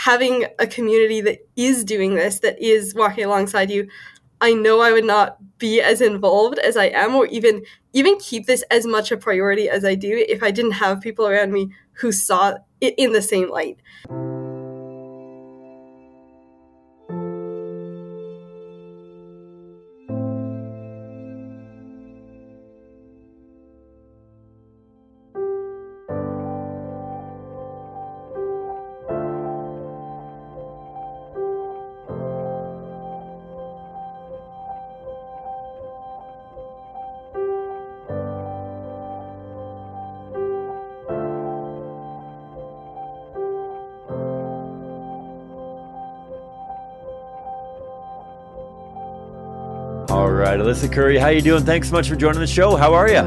having a community that is doing this, that is walking alongside you, I know I would not be as involved as I am, or even even keep this as much a priority as I do if I didn't have people around me who saw it in the same light. Elyssa Currey, how are you doing? Thanks so much for joining the show. How are you?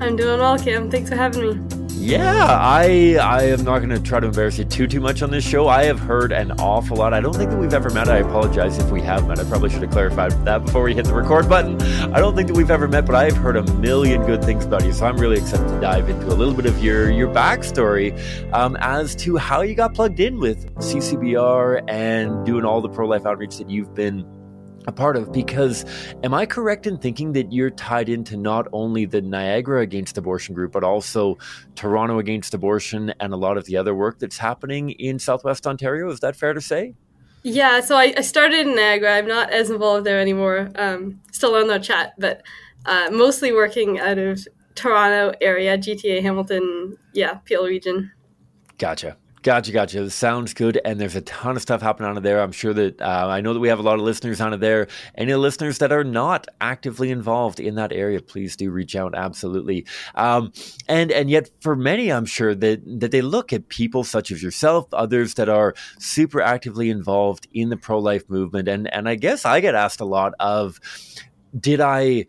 I'm doing well, Cam. Thanks for having me. Yeah, I I am not going to try to embarrass you too too much on this show. I have heard an awful lot. I don't think that we've ever met. I apologize if we have met. I probably should have clarified that before we hit the record button. I don't think that we've ever met, but I've heard a million good things about you. So I'm really excited to dive into a little bit of your your backstory um, as to how you got plugged in with CCBR and doing all the pro life outreach that you've been a part of because am I correct in thinking that you're tied into not only the Niagara Against Abortion group, but also Toronto Against Abortion and a lot of the other work that's happening in Southwest Ontario? Is that fair to say? Yeah, so I, I started in Niagara. I'm not as involved there anymore. Um, still on the chat, but uh, mostly working out of Toronto area, GTA, Hamilton, yeah, Peel region. Gotcha. Gotcha, gotcha. This Sounds good. And there's a ton of stuff happening on there. I'm sure that uh, I know that we have a lot of listeners on there. Any listeners that are not actively involved in that area, please do reach out. Absolutely. Um, and and yet, for many, I'm sure that that they look at people such as yourself, others that are super actively involved in the pro life movement. And and I guess I get asked a lot of, did I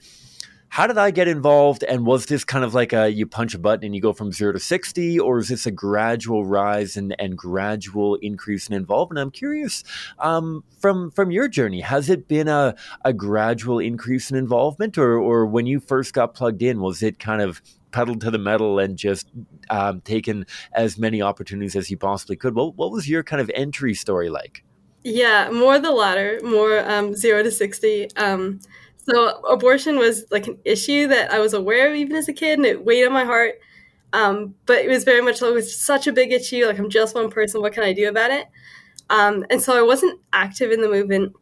how did I get involved? And was this kind of like a you punch a button and you go from zero to 60, or is this a gradual rise and, and gradual increase in involvement? I'm curious um, from from your journey, has it been a, a gradual increase in involvement, or, or when you first got plugged in, was it kind of pedal to the metal and just um, taken as many opportunities as you possibly could? What, what was your kind of entry story like? Yeah, more the latter, more um, zero to 60. Um, so abortion was like an issue that I was aware of even as a kid, and it weighed on my heart. Um, but it was very much like it was such a big issue. Like I'm just one person. What can I do about it? Um, and so I wasn't active in the movement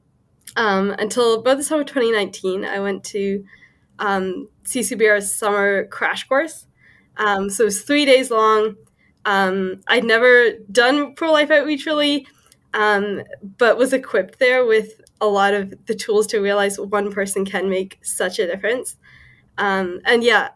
um, until about the summer of 2019. I went to um, CCBR's summer crash course. Um, so it was three days long. Um, I'd never done pro life outreach really, but was equipped there with a lot of the tools to realize one person can make such a difference. Um, and yeah,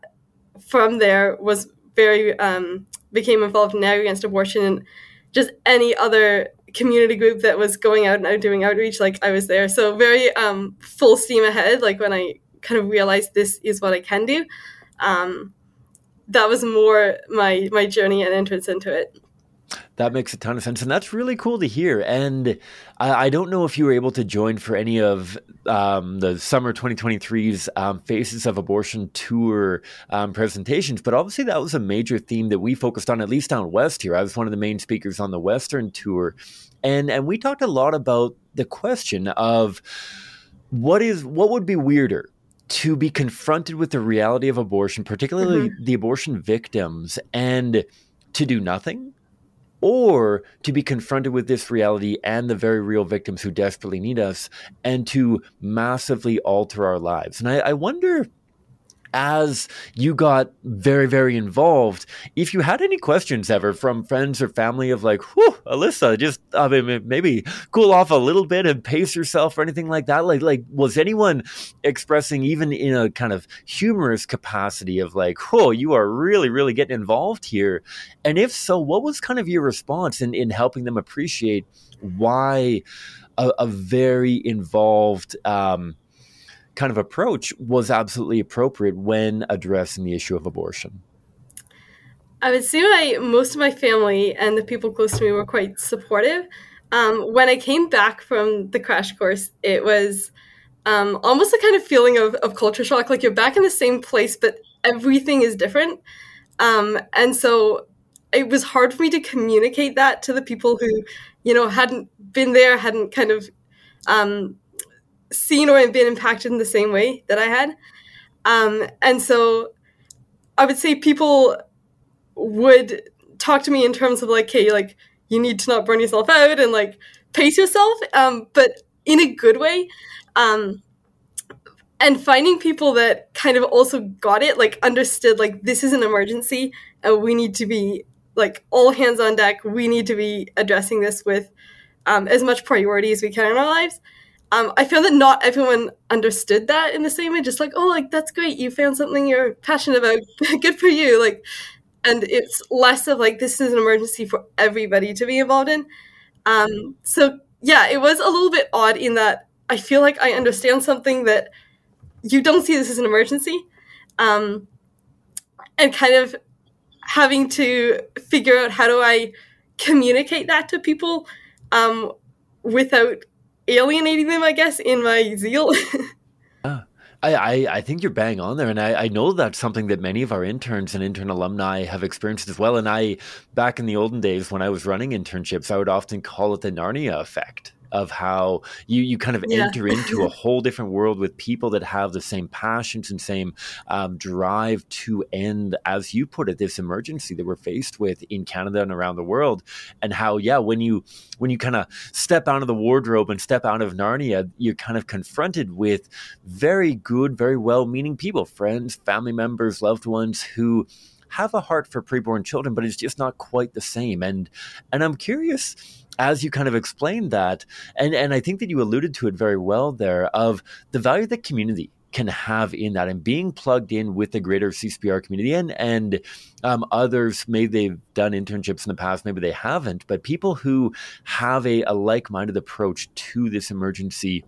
from there was very um, became involved in Now Against Abortion and just any other community group that was going out and doing outreach. Like I was there, so very um, full steam ahead. Like when I kind of realized this is what I can do. Um, that was more my my journey and entrance into it. That makes a ton of sense, and that's really cool to hear. And I, I don't know if you were able to join for any of um, the summer 2023's um, Faces of Abortion tour um, presentations, but obviously that was a major theme that we focused on, at least down west here. I was one of the main speakers on the Western tour, and and we talked a lot about the question of what is what would be weirder to be confronted with the reality of abortion, particularly mm-hmm. the abortion victims, and to do nothing or to be confronted with this reality and the very real victims who desperately need us and to massively alter our lives. And I, I wonder as you got very, very involved, if you had any questions ever from friends or family of like, whew, Elyssa, just I mean, maybe cool off a little bit and pace yourself or anything like that. Like, like was anyone expressing even in a kind of humorous capacity of like, whoa, you are really, really getting involved here? And if so, what was kind of your response in, in helping them appreciate why a, a very involved um, kind of approach was absolutely appropriate when addressing the issue of abortion? I would say my most of my family and the people close to me were quite supportive. Um, when I came back from the crash course, it was um, almost a kind of feeling of, of culture shock. Like you're back in the same place, but everything is different. Um, and so it was hard for me to communicate that to the people who you know, hadn't been there, hadn't kind of um, seen or been impacted in the same way that I had. Um, and so I would say people would talk to me in terms of like, hey, like you need to not burn yourself out and like pace yourself, um, but in a good way. Um, and finding people that kind of also got it, like understood, like this is an emergency and we need to be like all hands on deck. We need to be addressing this with um, as much priority as we can in our lives. Um, I found that not everyone understood that in the same way. Just like, oh, like that's great. You found something you're passionate about. Good for you. Like, and it's less of like this is an emergency for everybody to be involved in. Um, so yeah, it was a little bit odd in that I feel like I understand something that you don't see this as an emergency, um, and kind of having to figure out how do I communicate that to people um, without alienating them, I guess, in my zeal. Ah, I, I, I, think you're bang on there. And I, I know that's something that many of our interns and intern alumni have experienced as well. And I, back in the olden days when I was running internships, I would often call it the Narnia effect of how you you kind of yeah. enter into a whole different world with people that have the same passions and same um, drive to end, as you put it, this emergency that we're faced with in Canada and around the world, and how yeah, when you when you kind of step out of the wardrobe and step out of Narnia, you're kind of confronted with very good, very well-meaning people, friends, family members, loved ones who have a heart for preborn children, but it's just not quite the same. And and I'm curious as you kind of explained that, and, and I think that you alluded to it very well there of the value that community can have in that and being plugged in with the greater CCBR community and and um, others maybe they've done internships in the past maybe they haven't but people who have a, a like-minded approach to this emergency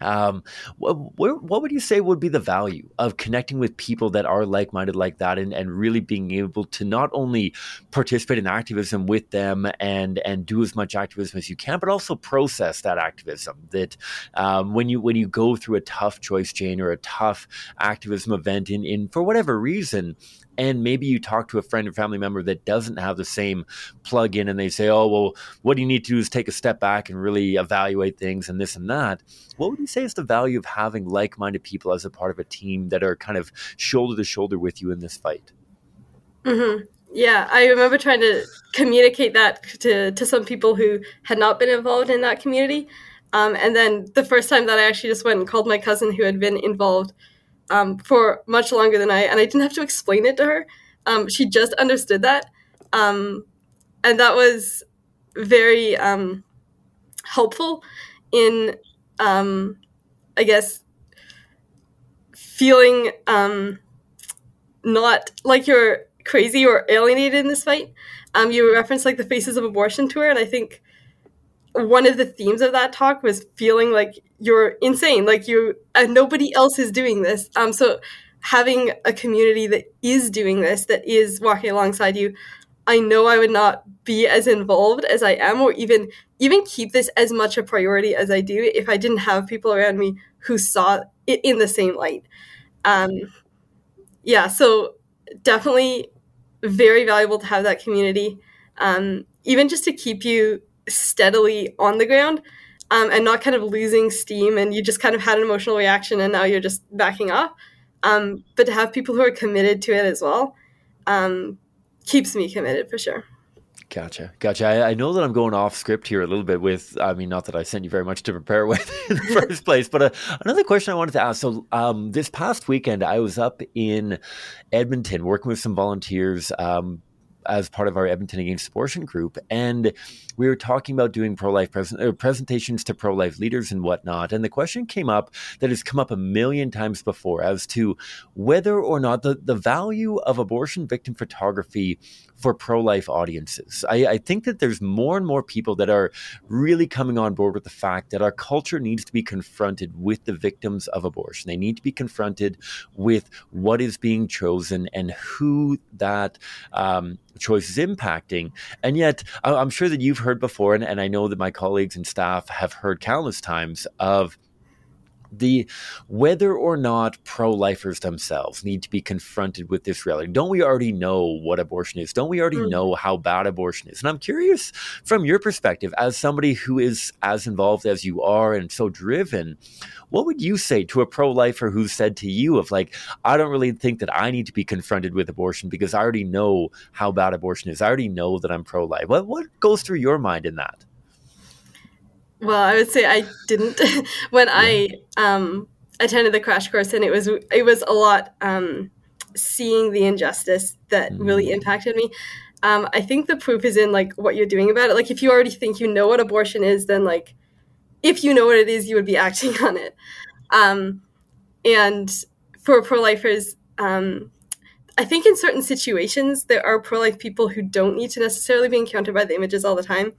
um, what, what would you say would be the value of connecting with people that are like minded like that and, and really being able to not only participate in activism with them and, and do as much activism as you can, but also process that activism? That um, when, you, when you go through a tough choice chain or a tough activism event in, in for whatever reason, and maybe you talk to a friend or family member that doesn't have the same plug in and they say oh well what you need to do is take a step back and really evaluate things and this and that. What would you say is the value of having like-minded people as a part of a team that are kind of shoulder to shoulder with you in this fight? Mm-hmm. yeah i remember trying to communicate that to, to some people who had not been involved in that community. Um, and then the first time that i actually just went and called my cousin who had been involved um, for much longer than I, and I didn't have to explain it to her. Um, she just understood that, um, and that was very um, helpful in, um, I guess, feeling um, not like you're crazy or alienated in this fight. you referenced like the Faces of Abortion tour, and I think one of the themes of that talk was feeling like you're insane, like you and nobody else is doing this. Um, so having a community that is doing this, that is walking alongside you, I know I would not be as involved as I am, or even even keep this as much a priority as I do if I didn't have people around me who saw it in the same light. Um, yeah, so definitely very valuable to have that community, um, even just to keep you steadily on the ground um, and not kind of losing steam and you just kind of had an emotional reaction and now you're just backing off. Um, but to have people who are committed to it as well um, keeps me committed for sure. Gotcha, gotcha. I, I, know that I'm going off script here a little bit with. I mean, not that I sent you very much to prepare with in the first place, but uh, another question I wanted to ask. So, um, this past weekend, I was up in Edmonton working with some volunteers, um, as part of our Edmonton Against Abortion group, and we were talking about doing pro life uh, presentations to pro life leaders and whatnot. And the question came up that has come up a million times before as to whether or not the, the value of abortion victim photography for pro life audiences. I, I, think that there's more and more people that are really coming on board with the fact that our culture needs to be confronted with the victims of abortion. They need to be confronted with what is being chosen and who that um, choice is impacting. And yet, I'm sure that you've heard before, and, and I know that my colleagues and staff have heard countless times of the whether or not pro-lifers themselves need to be confronted with this reality. Don't we already know what abortion is? Don't we already mm. know how bad abortion is? And i'm curious from your perspective as somebody who is as involved as you are and so driven what would you say to a pro-lifer who said to you of like i don't really think that i need to be confronted with abortion because i already know how bad abortion is. I already know that i'm pro-life. What, what goes through your mind in that well, I would say I didn't when I um, attended the crash course, and it was it was a lot um, seeing the injustice that really impacted me. Um, I think the proof is in like what you're doing about it. Like if you already think you know what abortion is, then like if you know what it is, you would be acting on it. Um, and for pro-lifers, um, I think in certain situations there are pro-life people who don't need to necessarily be encountered by the images all the time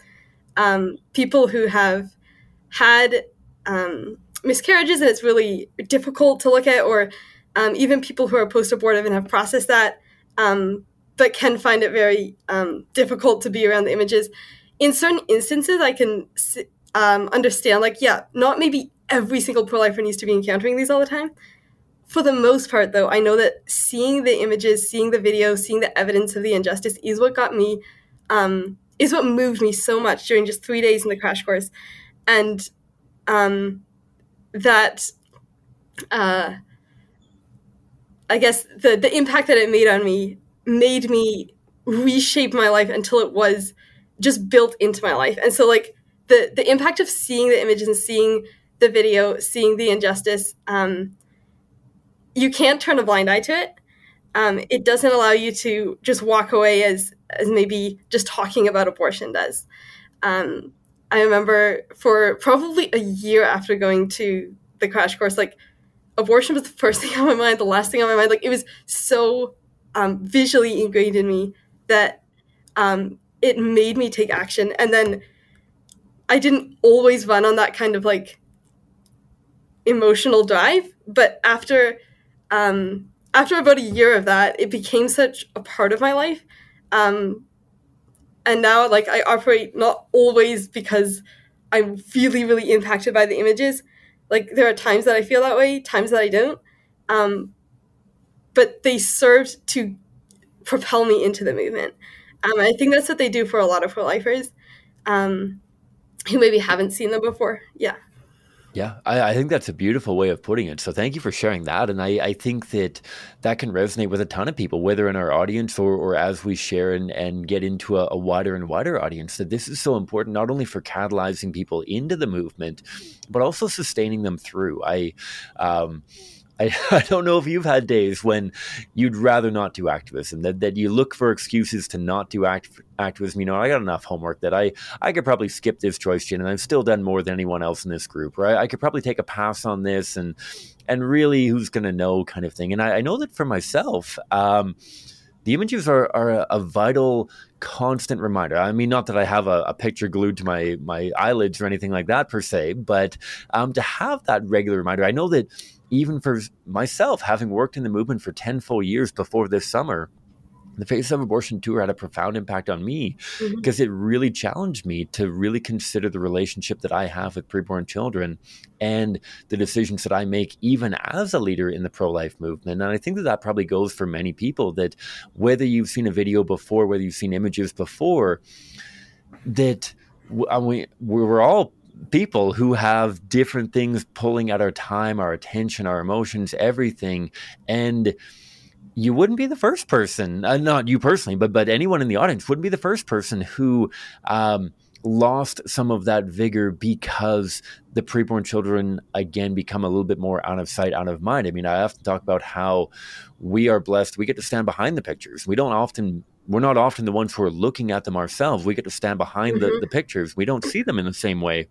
um, people who have had um, miscarriages and it's really difficult to look at, or um, even people who are post abortive and have processed that, um, but can find it very um, difficult to be around the images. In certain instances, I can um, understand, like, yeah, not maybe every single pro lifer needs to be encountering these all the time. For the most part, though, I know that seeing the images, seeing the video, seeing the evidence of the injustice is what got me um, is what moved me so much during just three days in the crash course, and um, that uh, I guess the the impact that it made on me made me reshape my life until it was just built into my life. And so like the the impact of seeing the images and seeing the video, seeing the injustice, um, you can't turn a blind eye to it. Um, it doesn't allow you to just walk away as as maybe just talking about abortion does. Um, I remember for probably a year after going to the crash course, like abortion was the first thing on my mind, the last thing on my mind. Like it was so um, visually ingrained in me that um, it made me take action. And then I didn't always run on that kind of like emotional drive, but after um, after about a year of that, it became such a part of my life um, and now, like, I operate not always because I'm really, really impacted by the images. Like, there are times that I feel that way, times that I don't. Um, but they served to propel me into the movement. Um, I think that's what they do for a lot of pro lifers um, who maybe haven't seen them before. Yeah. Yeah, I, I, think that's a beautiful way of putting it. So thank you for sharing that. And I, I, think that that can resonate with a ton of people, whether in our audience or, or as we share and, and get into a, a, wider and wider audience, that this is so important, not only for catalyzing people into the movement, but also sustaining them through. I, um, I, I don't know if you've had days when you'd rather not do activism, that, that you look for excuses to not do act, activism. You know, I got enough homework that I, I could probably skip this choice chain, and I've still done more than anyone else in this group, right? I could probably take a pass on this and and really who's going to know kind of thing. And I, I know that for myself, um, the images are, are a, a, vital constant reminder i mean not that i have a, a, picture glued to my my eyelids or anything like that per se but um, to have that regular reminder i know that even for myself, having worked in the movement for 10 full years before this summer, the Face of Abortion tour had a profound impact on me mm-hmm. because it really challenged me to really consider the relationship that I have with preborn children and the decisions that I make, even as a leader in the pro life movement. And I think that that probably goes for many people that whether you've seen a video before, whether you've seen images before, that we, we're all people who have different things pulling at our time, our attention, our emotions, everything. And you wouldn't be the first person, uh, not you personally, but but anyone in the audience wouldn't be the first person who um, lost some of that vigor because the preborn children again become a little bit more out of sight, out of mind. I mean, I often talk about how we are blessed; we get to stand behind the pictures. We don't often we're not often the ones who are looking at them ourselves. We get to stand behind mm-hmm. the, the pictures. We don't see them in the same way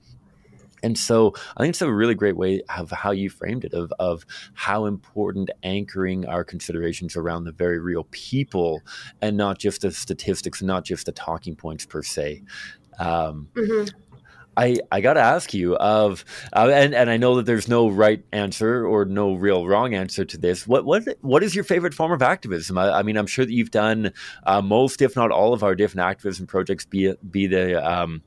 and so I think it's a really great way of how you framed it of, of how important anchoring our considerations around the very real people and not just the statistics, not just the talking points per se. Um, mm-hmm. I, I got to ask you of uh, and and I know that there's no right answer or no real wrong answer to this. What what what is your favorite form of activism? I, I mean, I'm sure that you've done uh, most, if not all, of our different activism projects. Be be the um,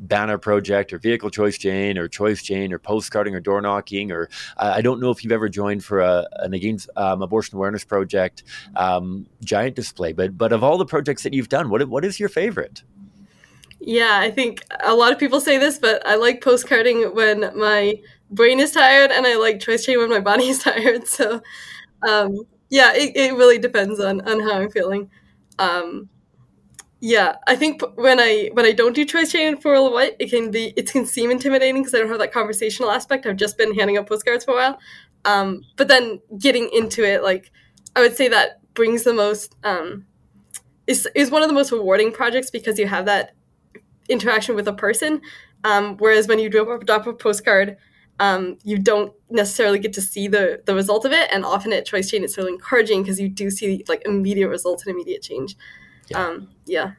banner project or vehicle choice chain or choice chain or postcarding or door knocking or I don't know if you've ever joined for a, an against um, abortion awareness project um, giant display, but but of all the projects that you've done, what what is your favorite? Yeah, I think a lot of people say this, but I like postcarding when my brain is tired, and I like choice chain when my body is tired. So, um, yeah, it, it really depends on on how I'm feeling. Um, yeah, I think when I when I don't do choice chain for a while, it can be it can seem intimidating because I don't have that conversational aspect. I've just been handing out postcards for a while, um, but then getting into it, like I would say that brings the most um, is is one of the most rewarding projects because you have that interaction with a person. Um, whereas when you drop, drop a postcard, um, you don't necessarily get to see the the result of it, and often at Choice Chain, it's really encouraging because you do see like immediate results and immediate change. Yeah. Um, yeah.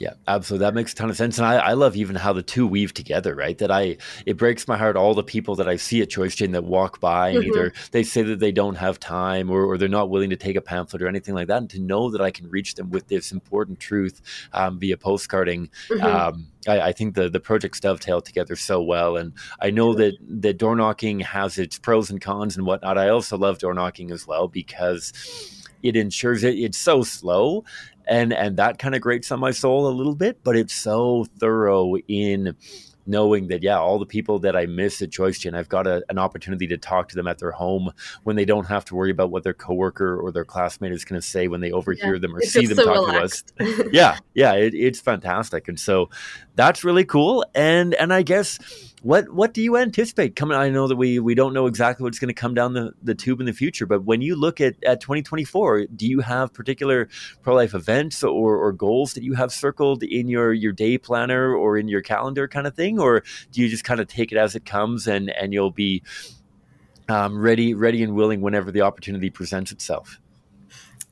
Yeah, absolutely. That makes a ton of sense. And I, I, love even how the two weave together, right? That I, it breaks my heart, all the people that I see at Choice Chain that walk by and mm-hmm. either they say that they don't have time or, or, they're not willing to take a pamphlet or anything like that. And to know that I can reach them with this important truth um, via postcarding, mm-hmm. um, I, I, think the, the projects dovetail together so well. And I know that, that door knocking has its pros and cons and whatnot. I also love door knocking as well because it ensures it it's so slow and and that kind of grates on my soul a little bit but it's so thorough in knowing that yeah all the people that i miss at choice chain i've got a, an opportunity to talk to them at their home when they don't have to worry about what their coworker or their classmate is going to say when they overhear yeah, them or see them so talk relaxed. to us yeah yeah it, it's fantastic and so that's really cool and and i guess what what do you anticipate coming? I know that we we don't know exactly what's going to come down the, the tube in the future, but when you look at, at 2024, do you have particular pro life events or, or goals that you have circled in your your day planner or in your calendar kind of thing, or do you just kind of take it as it comes and and you'll be um, ready ready and willing whenever the opportunity presents itself?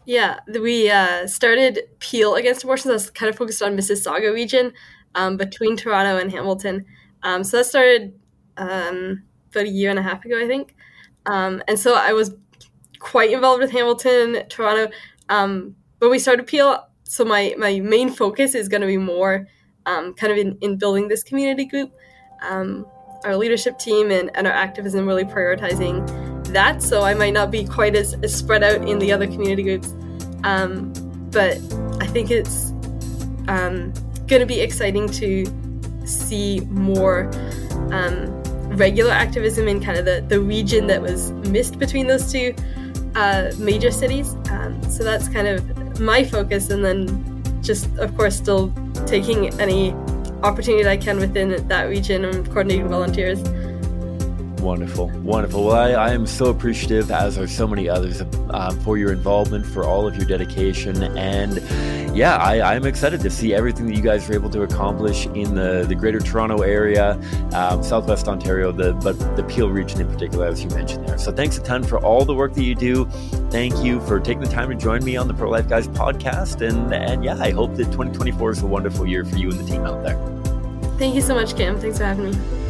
Yeah, we uh, started Peel Against Abortion. That's kind of focused on Mississauga region um, between Toronto and Hamilton. Um, so that started um, about a year and a half ago, I think. Um, and so I was quite involved with Hamilton, Toronto. Um, when we started Peel, so my, my main focus is going to be more um, kind of in, in building this community group. Um, our leadership team and, and our activism really prioritizing that. So I might not be quite as, as spread out in the other community groups. but I think it's going to be exciting to see more um, regular activism in kind of the, the region that was missed between those two uh, major cities. Um, so that's kind of my focus, and then just, of course, still taking any opportunity I can within that region and coordinating volunteers. Wonderful, wonderful. Well, I, I, am so appreciative, as are so many others, uh, for your involvement, for all of your dedication, and yeah, I, am excited to see everything that you guys are able to accomplish in the, the Greater Toronto area, um, Southwest Ontario, the but the Peel region in particular, as you mentioned there. So thanks a ton for all the work that you do. Thank you for taking the time to join me on the Pro Life Guys podcast, and and yeah, I hope that 2024 is a wonderful year for you and the team out there. Thank you so much, Cam. Thanks for having me.